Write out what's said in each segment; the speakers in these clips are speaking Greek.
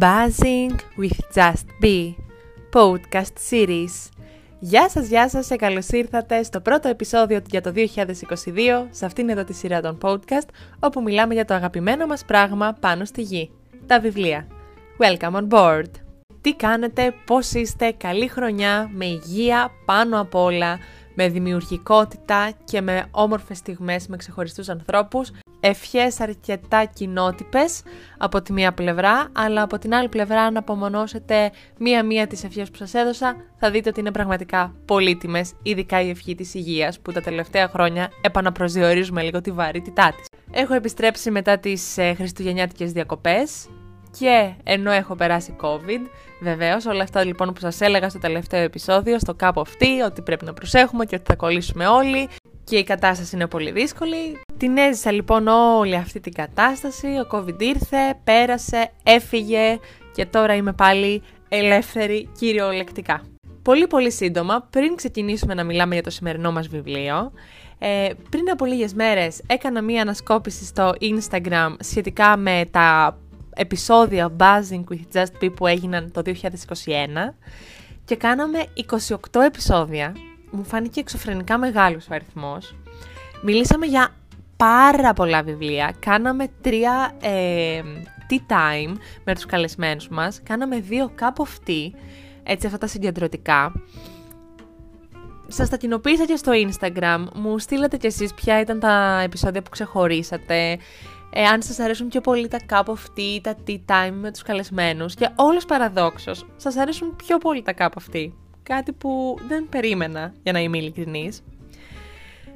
Buzzing with Just Be Podcast Series. Γεια σας, γεια σας και καλώς ήρθατε στο πρώτο επεισόδιο για το 2022 σε αυτήν εδώ τη σειρά των podcast όπου μιλάμε για το αγαπημένο μας πράγμα πάνω στη γη, τα βιβλία. Welcome on board! Τι κάνετε, πώς είστε, καλή χρονιά, με υγεία πάνω απ' όλα, με δημιουργικότητα και με όμορφες στιγμές με ξεχωριστούς ανθρώπους ευχές αρκετά κοινότυπες από τη μία πλευρά, αλλά από την άλλη πλευρά αν απομονώσετε μία-μία τις ευχές που σας έδωσα, θα δείτε ότι είναι πραγματικά πολύτιμες, ειδικά η ευχή της υγείας, που τα τελευταία χρόνια επαναπροσδιορίζουμε λίγο τη βαρύτητά της. Έχω επιστρέψει μετά τις ε, χριστουγεννιάτικες διακοπές και ενώ έχω περάσει COVID, βεβαίως, όλα αυτά λοιπόν που σας έλεγα στο τελευταίο επεισόδιο, στο κάπου αυτή, ότι πρέπει να προσέχουμε και ότι θα κολλήσουμε όλοι και η κατάσταση είναι πολύ δύσκολη. Την έζησα λοιπόν όλη αυτή την κατάσταση, ο COVID ήρθε, πέρασε, έφυγε και τώρα είμαι πάλι ελεύθερη κυριολεκτικά. Πολύ πολύ σύντομα, πριν ξεκινήσουμε να μιλάμε για το σημερινό μας βιβλίο, ε, πριν από λίγες μέρες έκανα μία ανασκόπηση στο Instagram σχετικά με τα επεισόδια Buzzing with Just Be που έγιναν το 2021 και κάναμε 28 επεισόδια μου φάνηκε εξωφρενικά μεγάλος ο αριθμός. Μιλήσαμε για πάρα πολλά βιβλία. Κάναμε τρία ε, tea time με τους καλεσμένους μας. Κάναμε δύο cup of tea, έτσι αυτά τα συγκεντρωτικά. Σας τα κοινοποίησα και στο Instagram. Μου στείλατε κι εσείς ποια ήταν τα επεισόδια που ξεχωρίσατε. Ε, αν σας αρέσουν πιο πολύ τα cup of tea, τα tea time με τους καλεσμένους. Και όλος παραδόξως, σας αρέσουν πιο πολύ τα cup of tea κάτι που δεν περίμενα, για να είμαι ειλικρινής.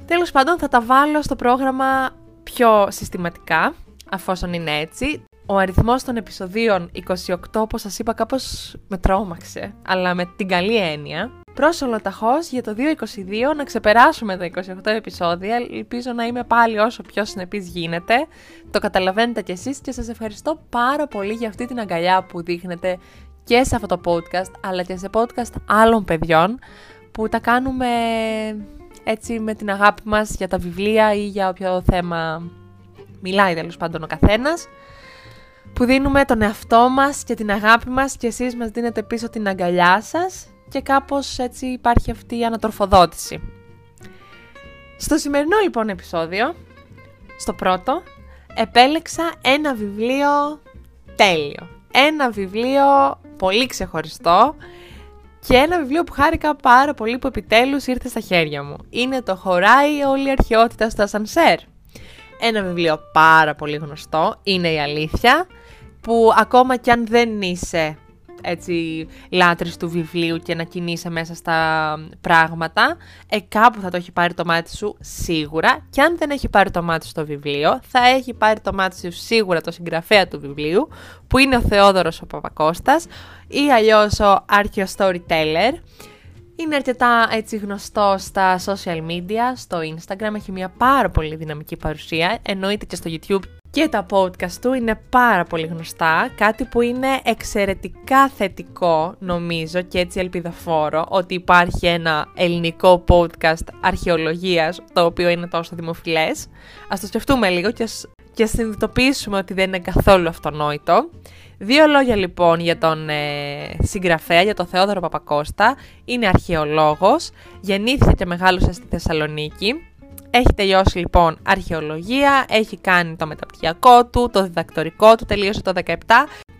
Τέλος πάντων θα τα βάλω στο πρόγραμμα πιο συστηματικά, αφόσον είναι έτσι. Ο αριθμός των επεισοδίων 28, όπως σας είπα, κάπως με τρόμαξε, αλλά με την καλή έννοια. Πρόσωλο ταχώς για το 2022 να ξεπεράσουμε τα 28 επεισόδια. Ελπίζω να είμαι πάλι όσο πιο συνεπής γίνεται. Το καταλαβαίνετε κι εσείς και σας ευχαριστώ πάρα πολύ για αυτή την αγκαλιά που δείχνετε και σε αυτό το podcast, αλλά και σε podcast άλλων παιδιών που τα κάνουμε έτσι με την αγάπη μας για τα βιβλία ή για όποιο θέμα μιλάει τέλος πάντων ο καθένας που δίνουμε τον εαυτό μας και την αγάπη μας και εσείς μας δίνετε πίσω την αγκαλιά σας και κάπως έτσι υπάρχει αυτή η ανατροφοδότηση. Στο σημερινό λοιπόν επεισόδιο, στο πρώτο, επέλεξα ένα βιβλίο τέλειο. Ένα βιβλίο πολύ ξεχωριστό και ένα βιβλίο που χάρηκα πάρα πολύ που επιτέλους ήρθε στα χέρια μου. Είναι το «Χωράει όλη η αρχαιότητα στο ασανσέρ». Ένα βιβλίο πάρα πολύ γνωστό, είναι η αλήθεια, που ακόμα κι αν δεν είσαι έτσι λάτρης του βιβλίου και να κινείσαι μέσα στα πράγματα, ε, κάπου θα το έχει πάρει το μάτι σου σίγουρα. Και αν δεν έχει πάρει το μάτι στο βιβλίο, θα έχει πάρει το μάτι σου σίγουρα το συγγραφέα του βιβλίου, που είναι ο Θεόδωρος ο Παπακώστας ή αλλιώς ο Archeo Storyteller. Είναι αρκετά έτσι γνωστό στα social media, στο Instagram, έχει μια πάρα πολύ δυναμική παρουσία, εννοείται και στο YouTube και τα podcast του είναι πάρα πολύ γνωστά, κάτι που είναι εξαιρετικά θετικό νομίζω και έτσι ελπιδοφόρο ότι υπάρχει ένα ελληνικό podcast αρχαιολογίας το οποίο είναι τόσο δημοφιλές. Ας το σκεφτούμε λίγο και ας, και συνειδητοποιήσουμε ότι δεν είναι καθόλου αυτονόητο. Δύο λόγια λοιπόν για τον ε, συγγραφέα, για τον Θεόδωρο Παπακώστα. Είναι αρχαιολόγος, γεννήθηκε και μεγάλωσε στη Θεσσαλονίκη έχει τελειώσει λοιπόν αρχαιολογία, έχει κάνει το μεταπτυχιακό του, το διδακτορικό του, τελείωσε το 17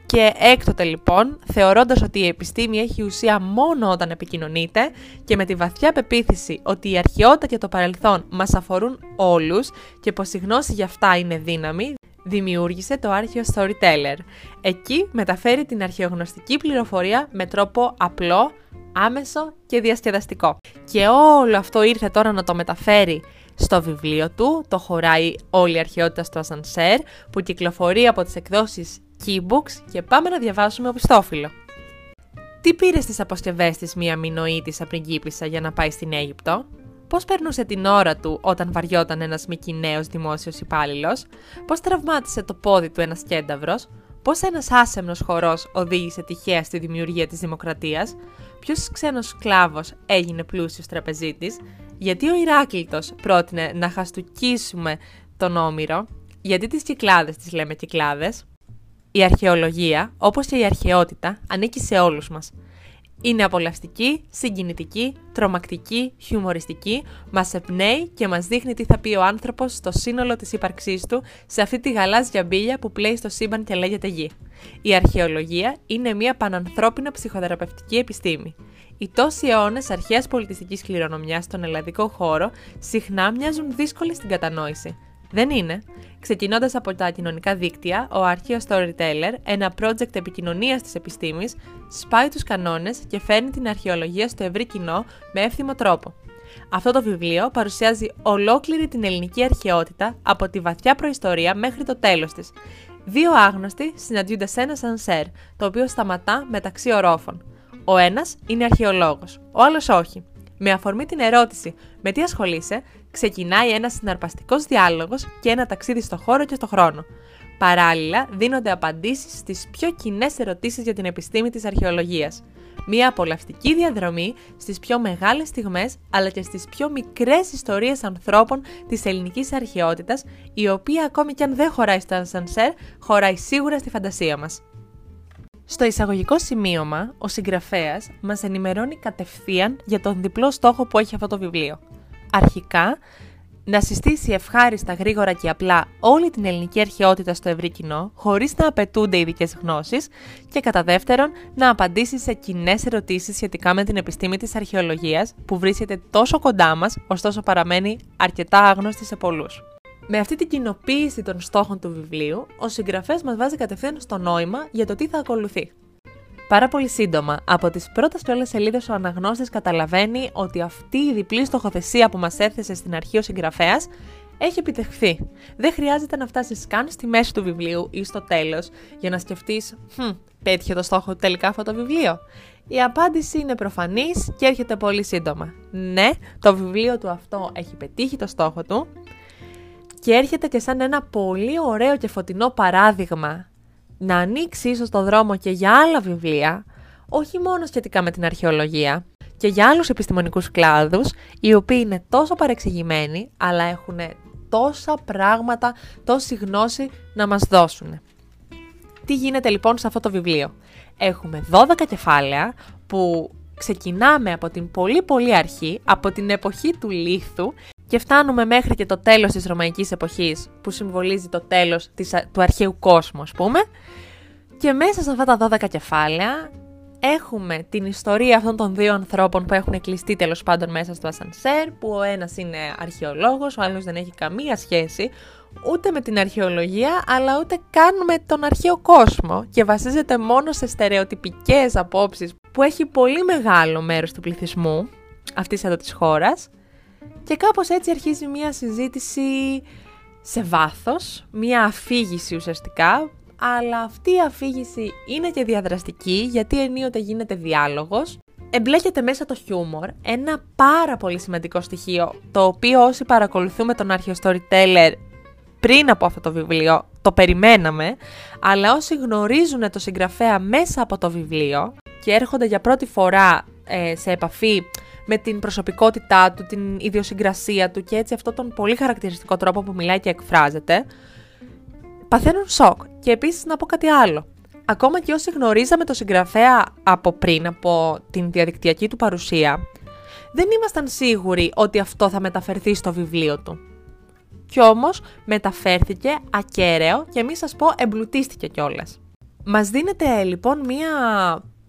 και έκτοτε λοιπόν, θεωρώντας ότι η επιστήμη έχει ουσία μόνο όταν επικοινωνείται και με τη βαθιά πεποίθηση ότι η αρχαιότητα και το παρελθόν μας αφορούν όλους και πως η γνώση για αυτά είναι δύναμη, δημιούργησε το Άρχιο Storyteller. Εκεί μεταφέρει την αρχαιογνωστική πληροφορία με τρόπο απλό, άμεσο και διασκεδαστικό. Και όλο αυτό ήρθε τώρα να το μεταφέρει στο βιβλίο του, το χωράει όλη η αρχαιότητα στο Ασανσέρ, που κυκλοφορεί από τις εκδόσεις Keybooks και πάμε να διαβάσουμε οπισθόφυλλο. Τι πήρε στις αποσκευές της μία μηνοήτησα πριγκίπισσα για να πάει στην Αίγυπτο, Πώς περνούσε την ώρα του όταν βαριόταν ένας μικυναίο δημόσιος υπάλληλος, πώς τραυμάτισε το πόδι του ένας κένταυρος, πώς ένας άσεμνος χορός οδήγησε τυχαία στη δημιουργία της δημοκρατίας, ποιος ξένος σκλάβο έγινε πλούσιος τραπεζίτης, γιατί ο Ηράκλειτος πρότεινε να χαστουκίσουμε τον Όμηρο, γιατί τις κυκλάδες τις λέμε κυκλάδες. Η αρχαιολογία, όπως και η αρχαιότητα, ανήκει σε όλους μας. Είναι απολαυστική, συγκινητική, τρομακτική, χιουμοριστική, μας εμπνέει και μας δείχνει τι θα πει ο άνθρωπος στο σύνολο της ύπαρξής του σε αυτή τη γαλάζια μπύλια που πλέει στο σύμπαν και λέγεται γη. Η αρχαιολογία είναι μια πανανθρώπινα ψυχοθεραπευτική επιστήμη. Οι τόσοι αιώνες αρχαίας πολιτιστικής κληρονομιάς στον ελλαδικό χώρο συχνά μοιάζουν δύσκολοι στην κατανόηση. Δεν είναι. Ξεκινώντας από τα κοινωνικά δίκτυα, ο αρχαίος Storyteller, ένα project επικοινωνίας της επιστήμης, σπάει τους κανόνες και φέρνει την αρχαιολογία στο ευρύ κοινό με εύθυμο τρόπο. Αυτό το βιβλίο παρουσιάζει ολόκληρη την ελληνική αρχαιότητα από τη βαθιά προϊστορία μέχρι το τέλος της. Δύο άγνωστοι συναντιούνται σε ένα σανσέρ, το οποίο σταματά μεταξύ ορόφων. Ο ένας είναι αρχαιολόγος, ο άλλος όχι. Με αφορμή την ερώτηση με τι ασχολείσαι, ξεκινάει ένας συναρπαστικός διάλογος και ένα ταξίδι στο χώρο και στο χρόνο. Παράλληλα, δίνονται απαντήσεις στις πιο κοινές ερωτήσεις για την επιστήμη της αρχαιολογίας. Μία απολαυστική διαδρομή στις πιο μεγάλες στιγμές αλλά και στις πιο μικρές ιστορίες ανθρώπων της ελληνικής αρχαιότητας, η οποία ακόμη και αν δεν χωράει στο Ανσανσέρ, χωράει σίγουρα στη φαντασία μας. Στο εισαγωγικό σημείωμα, ο συγγραφέας μας ενημερώνει κατευθείαν για τον διπλό στόχο που έχει αυτό το βιβλίο. Αρχικά, να συστήσει ευχάριστα, γρήγορα και απλά όλη την ελληνική αρχαιότητα στο ευρύ κοινό, χωρίς να απαιτούνται ειδικές γνώσεις, και κατά δεύτερον, να απαντήσει σε κοινές ερωτήσεις σχετικά με την επιστήμη της αρχαιολογίας, που βρίσκεται τόσο κοντά μας, ωστόσο παραμένει αρκετά άγνωστη σε πολλούς. Με αυτή την κοινοποίηση των στόχων του βιβλίου, ο συγγραφέας μας βάζει κατευθείαν στο νόημα για το τι θα ακολουθεί. Πάρα πολύ σύντομα, από τις πρώτες όλε σελίδες ο αναγνώστης καταλαβαίνει ότι αυτή η διπλή στοχοθεσία που μας έθεσε στην αρχή ο συγγραφέας έχει επιτευχθεί. Δεν χρειάζεται να φτάσεις καν στη μέση του βιβλίου ή στο τέλος για να σκεφτείς, Hm, πέτυχε το στόχο του τελικά αυτό το βιβλίο. Η απάντηση είναι προφανής και έρχεται πολύ σύντομα. Ναι, το βιβλίο του αυτό έχει πετύχει το στόχο του και έρχεται και σαν ένα πολύ ωραίο και φωτεινό παράδειγμα να ανοίξει ίσως το δρόμο και για άλλα βιβλία, όχι μόνο σχετικά με την αρχαιολογία, και για άλλους επιστημονικούς κλάδους, οι οποίοι είναι τόσο παρεξηγημένοι, αλλά έχουν τόσα πράγματα, τόση γνώση να μας δώσουν. Τι γίνεται λοιπόν σε αυτό το βιβλίο; Έχουμε 12 κεφάλαια που ξεκινάμε από την πολύ πολύ αρχή, από την εποχή του λίθου και φτάνουμε μέχρι και το τέλος της Ρωμαϊκής εποχής που συμβολίζει το τέλος της, του αρχαίου κόσμου ας πούμε. Και μέσα σε αυτά τα 12 κεφάλαια έχουμε την ιστορία αυτών των δύο ανθρώπων που έχουν κλειστεί τέλος πάντων μέσα στο ασανσέρ που ο ένας είναι αρχαιολόγος, ο άλλος δεν έχει καμία σχέση ούτε με την αρχαιολογία αλλά ούτε καν με τον αρχαίο κόσμο. Και βασίζεται μόνο σε στερεοτυπικές απόψεις που έχει πολύ μεγάλο μέρος του πληθυσμού αυτής εδώ της χώρας και κάπως έτσι αρχίζει μια συζήτηση σε βάθος, μια αφήγηση ουσιαστικά, αλλά αυτή η αφήγηση είναι και διαδραστική γιατί ενίοτε γίνεται διάλογος. Εμπλέκεται μέσα το χιούμορ, ένα πάρα πολύ σημαντικό στοιχείο, το οποίο όσοι παρακολουθούμε τον αρχαίο storyteller πριν από αυτό το βιβλίο το περιμέναμε, αλλά όσοι γνωρίζουν το συγγραφέα μέσα από το βιβλίο και έρχονται για πρώτη φορά ε, σε επαφή με την προσωπικότητά του, την ιδιοσυγκρασία του και έτσι αυτό τον πολύ χαρακτηριστικό τρόπο που μιλάει και εκφράζεται, παθαίνουν σοκ. Και επίσης να πω κάτι άλλο. Ακόμα και όσοι γνωρίζαμε το συγγραφέα από πριν, από την διαδικτυακή του παρουσία, δεν ήμασταν σίγουροι ότι αυτό θα μεταφερθεί στο βιβλίο του. Κι όμως μεταφέρθηκε ακέραιο και μη σας πω εμπλουτίστηκε κιόλας. Μας δίνεται λοιπόν μία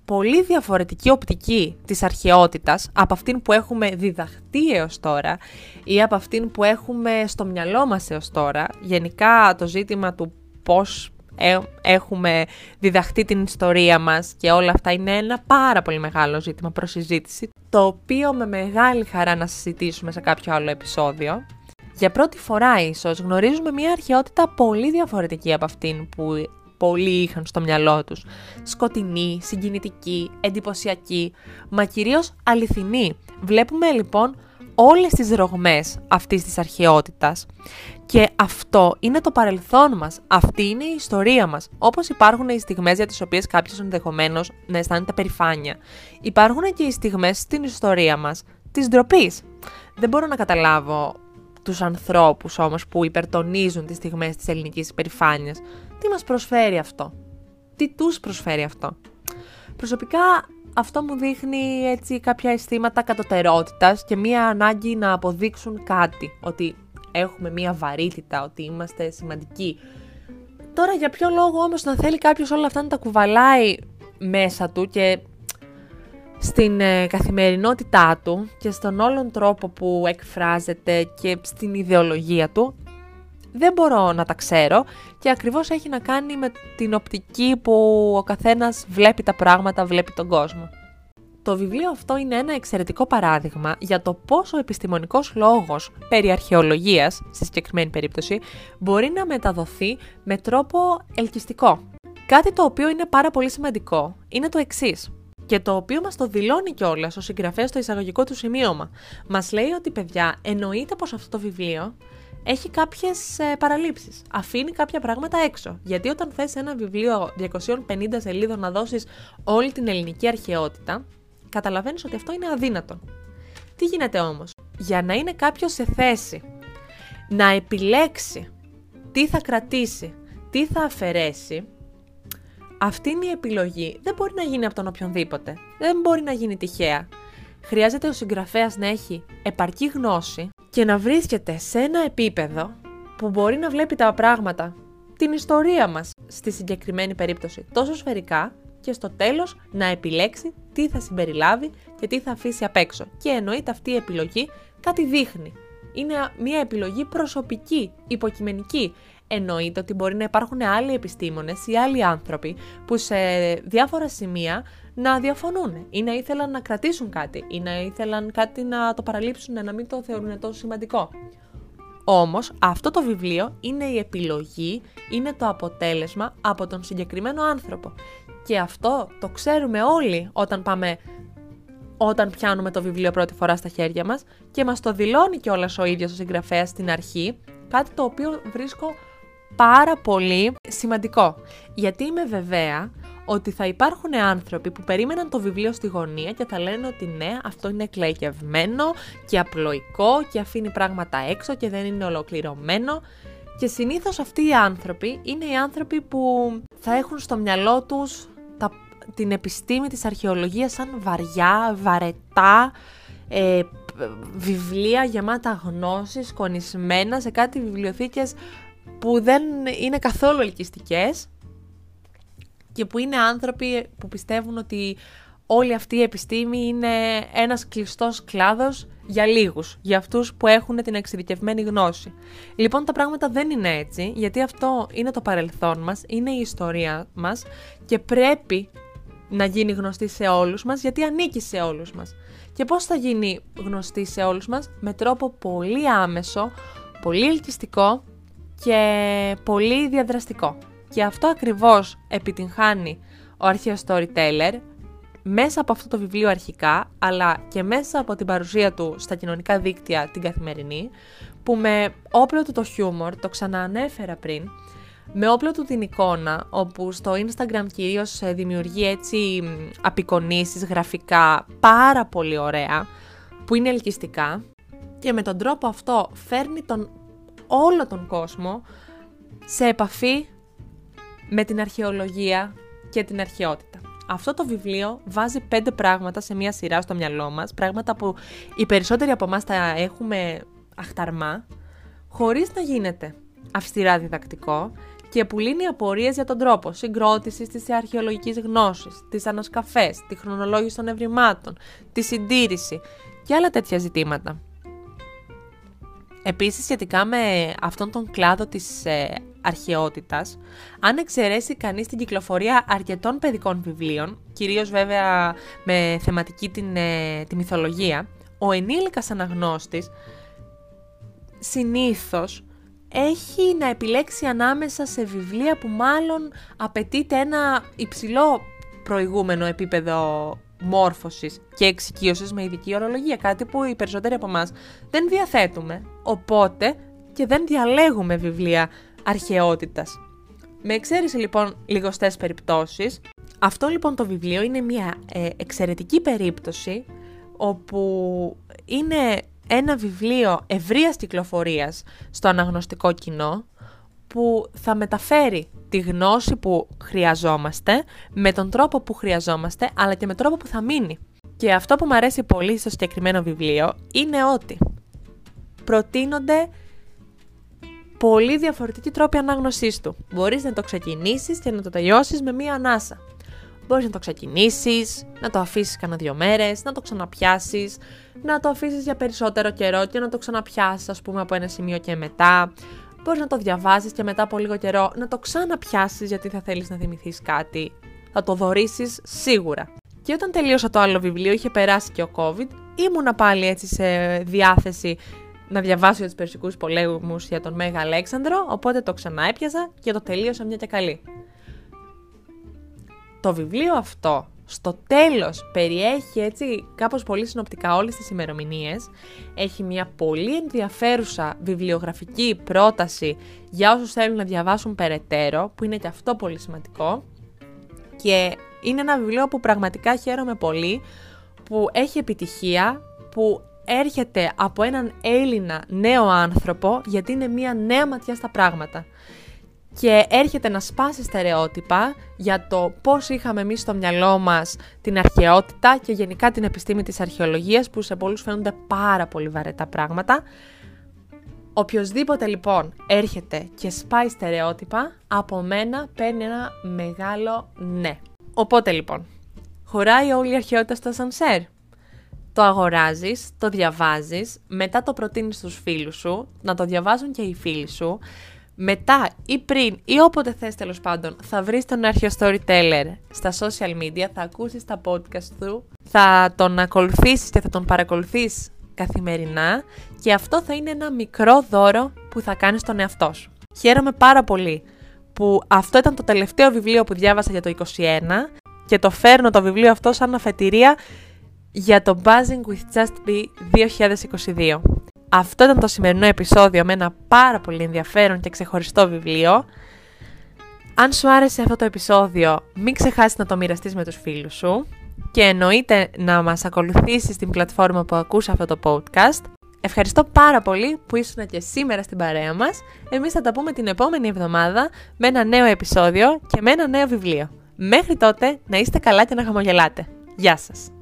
πολύ διαφορετική οπτική της αρχαιότητας από αυτήν που έχουμε διδαχτεί έως τώρα ή από αυτήν που έχουμε στο μυαλό μας έως τώρα. Γενικά το ζήτημα του πώς ε, έχουμε διδαχτεί την ιστορία μας και όλα αυτά είναι ένα πάρα πολύ μεγάλο ζήτημα προς συζήτηση, το οποίο με μεγάλη χαρά να συζητήσουμε σε κάποιο άλλο επεισόδιο. Για πρώτη φορά ίσως γνωρίζουμε μια αρχαιότητα πολύ διαφορετική από αυτήν που πολλοί είχαν στο μυαλό τους. Σκοτεινή, συγκινητική, εντυπωσιακή, μα κυρίως αληθινή. Βλέπουμε λοιπόν όλες τις ρογμές αυτής της αρχαιότητας και αυτό είναι το παρελθόν μας, αυτή είναι η ιστορία μας. Όπως υπάρχουν οι στιγμές για τις οποίες κάποιος ενδεχομένως να αισθάνεται περηφάνεια, υπάρχουν και οι στιγμές στην ιστορία μας της ντροπής. Δεν μπορώ να καταλάβω τους ανθρώπους όμως που υπερτονίζουν τις στιγμές της ελληνικής υπερηφάνειας. Τι μας προσφέρει αυτό; τι τους προσφέρει αυτό; Προσωπικά αυτό μου δείχνει έτσι κάποια αισθήματα κατωτερότητας και μία ανάγκη να αποδείξουν κάτι, ότι έχουμε μία βαρύτητα, ότι είμαστε σημαντικοί. Τώρα για ποιο λόγο όμως να θέλει κάποιος όλα αυτά να τα κουβαλάει μέσα του και στην ε, καθημερινότητά του και στον όλον τρόπο που εκφράζεται και στην ιδεολογία του, δεν μπορώ να τα ξέρω και ακριβώς έχει να κάνει με την οπτική που ο καθένας βλέπει τα πράγματα, βλέπει τον κόσμο. Το βιβλίο αυτό είναι ένα εξαιρετικό παράδειγμα για το πόσο ο επιστημονικός λόγος περί αρχαιολογίας, στη συγκεκριμένη περίπτωση, μπορεί να μεταδοθεί με τρόπο ελκυστικό. Κάτι το οποίο είναι πάρα πολύ σημαντικό είναι το εξής. Και το οποίο μας το δηλώνει κιόλας ο συγγραφέας στο εισαγωγικό του σημείωμα. Μας λέει ότι, παιδιά, εννοείται πως αυτό το βιβλίο έχει κάποιες ε, παραλήψεις. Αφήνει κάποια πράγματα έξω. Γιατί όταν θες ένα βιβλίο 250 σελίδων να δώσεις όλη την ελληνική αρχαιότητα, καταλαβαίνεις ότι αυτό είναι αδύνατο. Τι γίνεται όμως, για να είναι κάποιος σε θέση να επιλέξει τι θα κρατήσει, τι θα αφαιρέσει, αυτή είναι η επιλογή. Δεν μπορεί να γίνει από τον οποιονδήποτε. Δεν μπορεί να γίνει τυχαία. Χρειάζεται ο συγγραφέας να έχει επαρκή γνώση και να βρίσκεται σε ένα επίπεδο που μπορεί να βλέπει τα πράγματα, την ιστορία μας στη συγκεκριμένη περίπτωση τόσο σφαιρικά και στο τέλος να επιλέξει τι θα συμπεριλάβει και τι θα αφήσει απ' έξω. Και εννοείται αυτή η επιλογή κάτι δείχνει. Είναι μια επιλογή προσωπική, υποκειμενική εννοείται ότι μπορεί να υπάρχουν άλλοι επιστήμονες ή άλλοι άνθρωποι που σε διάφορα σημεία να διαφωνούν ή να ήθελαν να κρατήσουν κάτι ή να ήθελαν κάτι να το παραλείψουν, να μην το θεωρούν τόσο σημαντικό. Όμως αυτό το βιβλίο είναι η επιλογή, είναι το αποτέλεσμα από τον συγκεκριμένο άνθρωπο. Και αυτό το ξέρουμε όλοι όταν πάμε όταν πιάνουμε το βιβλίο πρώτη φορά στα χέρια μας και μας το δηλώνει κιόλας ο ίδιος ο συγγραφέας στην αρχή, κάτι το οποίο βρίσκω πάρα πολύ σημαντικό. Γιατί είμαι βεβαία ότι θα υπάρχουν άνθρωποι που περίμεναν το βιβλίο στη γωνία και θα λένε ότι ναι, αυτό είναι εκλαϊκευμένο και απλοϊκό και αφήνει πράγματα έξω και δεν είναι ολοκληρωμένο. Και συνήθως αυτοί οι άνθρωποι είναι οι άνθρωποι που θα έχουν στο μυαλό τους τα, την επιστήμη της αρχαιολογίας σαν βαριά, βαρετά, ε, βιβλία γεμάτα γνώσεις, κονισμένα σε κάτι βιβλιοθήκες που δεν είναι καθόλου ελκυστικές και που είναι άνθρωποι που πιστεύουν ότι όλη αυτή η επιστήμη είναι ένας κλειστός κλάδος για λίγους, για αυτούς που έχουν την εξειδικευμένη γνώση. Λοιπόν, τα πράγματα δεν είναι έτσι, γιατί αυτό είναι το παρελθόν μας, είναι η ιστορία μας και πρέπει να γίνει γνωστή σε όλους μας, γιατί ανήκει σε όλους μας. Και πώς θα γίνει γνωστή σε όλους μας; Με τρόπο πολύ άμεσο, πολύ ελκυστικό και πολύ διαδραστικό. Και αυτό ακριβώς επιτυγχάνει ο αρχαίος storyteller μέσα από αυτό το βιβλίο αρχικά, αλλά και μέσα από την παρουσία του στα κοινωνικά δίκτυα την καθημερινή, που με όπλο του το χιούμορ, το ξαναανέφερα πριν, με όπλο του την εικόνα, όπου στο Instagram κυρίως δημιουργεί έτσι απεικονίσεις γραφικά πάρα πολύ ωραία, που είναι ελκυστικά, και με τον τρόπο αυτό φέρνει τον όλο τον κόσμο σε επαφή με την αρχαιολογία και την αρχαιότητα. Αυτό το βιβλίο βάζει πέντε πράγματα σε μία σειρά στο μυαλό μας, πράγματα που οι περισσότεροι από εμάς τα έχουμε αχταρμά, χωρίς να γίνεται αυστηρά διδακτικό και που λύνει απορίες για τον τρόπο συγκρότησης της αρχαιολογικής γνώσης, τις ανασκαφές, τη χρονολόγηση των ευρημάτων, τη συντήρηση και άλλα τέτοια ζητήματα. Επίσης σχετικά με αυτόν τον κλάδο της ε, αρχαιότητας, αν εξαιρέσει κανείς την κυκλοφορία αρκετών παιδικών βιβλίων, κυρίως βέβαια με θεματική την, ε, τη μυθολογία, ο ενήλικας αναγνώστης συνήθως έχει να επιλέξει ανάμεσα σε βιβλία που μάλλον απαιτείται ένα υψηλό προηγούμενο επίπεδο μόρφωσης και εξοικείωσης με ειδική ορολογία, κάτι που οι περισσότεροι από εμάς δεν διαθέτουμε, οπότε και δεν διαλέγουμε βιβλία αρχαιότητας. Με εξαίρεση λοιπόν λιγοστές περιπτώσεις, αυτό λοιπόν το βιβλίο είναι μια ε, εξαιρετική περίπτωση όπου είναι ένα βιβλίο ευρείας κυκλοφορίας στο αναγνωστικό κοινό, που θα μεταφέρει τη γνώση που χρειαζόμαστε με τον τρόπο που χρειαζόμαστε, αλλά και με τρόπο που θα μείνει. Και αυτό που μου αρέσει πολύ στο συγκεκριμένο βιβλίο είναι ότι προτείνονται πολύ διαφορετικοί τρόποι ανάγνωσής του. Μπορείς να το ξεκινήσεις και να το τελειώσεις με μία ανάσα. Μπορείς να το ξεκινήσεις, να το αφήσεις κανένα δύο μέρες, να το ξαναπιάσεις, να το αφήσεις για περισσότερο καιρό και να το ξαναπιάσεις ας πούμε από ένα σημείο και μετά. Μπορείς να το διαβάσεις και μετά από λίγο καιρό να το ξαναπιάσεις γιατί θα θέλεις να θυμηθείς κάτι. Θα το δωρήσεις σίγουρα. Και όταν τελείωσα το άλλο βιβλίο, είχε περάσει και ο COVID, ήμουνα πάλι έτσι σε διάθεση να διαβάσω για τους Περσικούς πολέμους για τον Μέγα Αλέξανδρο, οπότε το ξανά έπιαζα και το τελείωσα μια και καλή. Το βιβλίο αυτό στο τέλος περιέχει έτσι κάπως πολύ συνοπτικά όλες τις ημερομηνίες. Έχει μια πολύ ενδιαφέρουσα βιβλιογραφική πρόταση για όσους θέλουν να διαβάσουν περαιτέρω, που είναι και αυτό πολύ σημαντικό. Και είναι ένα βιβλίο που πραγματικά χαίρομαι πολύ, που έχει επιτυχία, που έρχεται από έναν Έλληνα νέο άνθρωπο, γιατί είναι μια νέα ματιά στα πράγματα και έρχεται να σπάσει στερεότυπα για το πώς είχαμε εμείς στο μυαλό μας την αρχαιότητα και γενικά την επιστήμη της αρχαιολογίας που σε πολλούς φαίνονται πάρα πολύ βαρετά πράγματα. Οποιοςδήποτε λοιπόν έρχεται και σπάει στερεότυπα, από μένα παίρνει ένα μεγάλο ναι. Οπότε λοιπόν, χωράει όλη η αρχαιότητα στο σανσέρ; Το αγοράζεις, το διαβάζεις, μετά το προτείνεις στους φίλους σου, να το διαβάζουν και οι φίλοι σου, μετά ή πριν ή όποτε θες τέλος πάντων θα βρεις τον αρχαίο storyteller στα social media, θα ακούσεις τα podcast του, θα τον ακολουθήσεις και θα τον παρακολουθείς καθημερινά και αυτό θα είναι ένα μικρό δώρο που θα κάνεις στον εαυτό σου. Χαίρομαι πάρα πολύ που αυτό ήταν το τελευταίο βιβλίο που διάβασα για το 2021 και το φέρνω το βιβλίο αυτό σαν αφετηρία για το Buzzing with Just Be 2022. Αυτό ήταν το σημερινό επεισόδιο με ένα πάρα πολύ ενδιαφέρον και ξεχωριστό βιβλίο. Αν σου άρεσε αυτό το επεισόδιο, μην ξεχάσεις να το μοιραστείς με τους φίλους σου και εννοείται να μας ακολουθήσεις στην πλατφόρμα που ακούς αυτό το podcast. Ευχαριστώ πάρα πολύ που ήσουν και σήμερα στην παρέα μας. Εμείς θα τα πούμε την επόμενη εβδομάδα με ένα νέο επεισόδιο και με ένα νέο βιβλίο. Μέχρι τότε να είστε καλά και να χαμογελάτε. Γεια σας!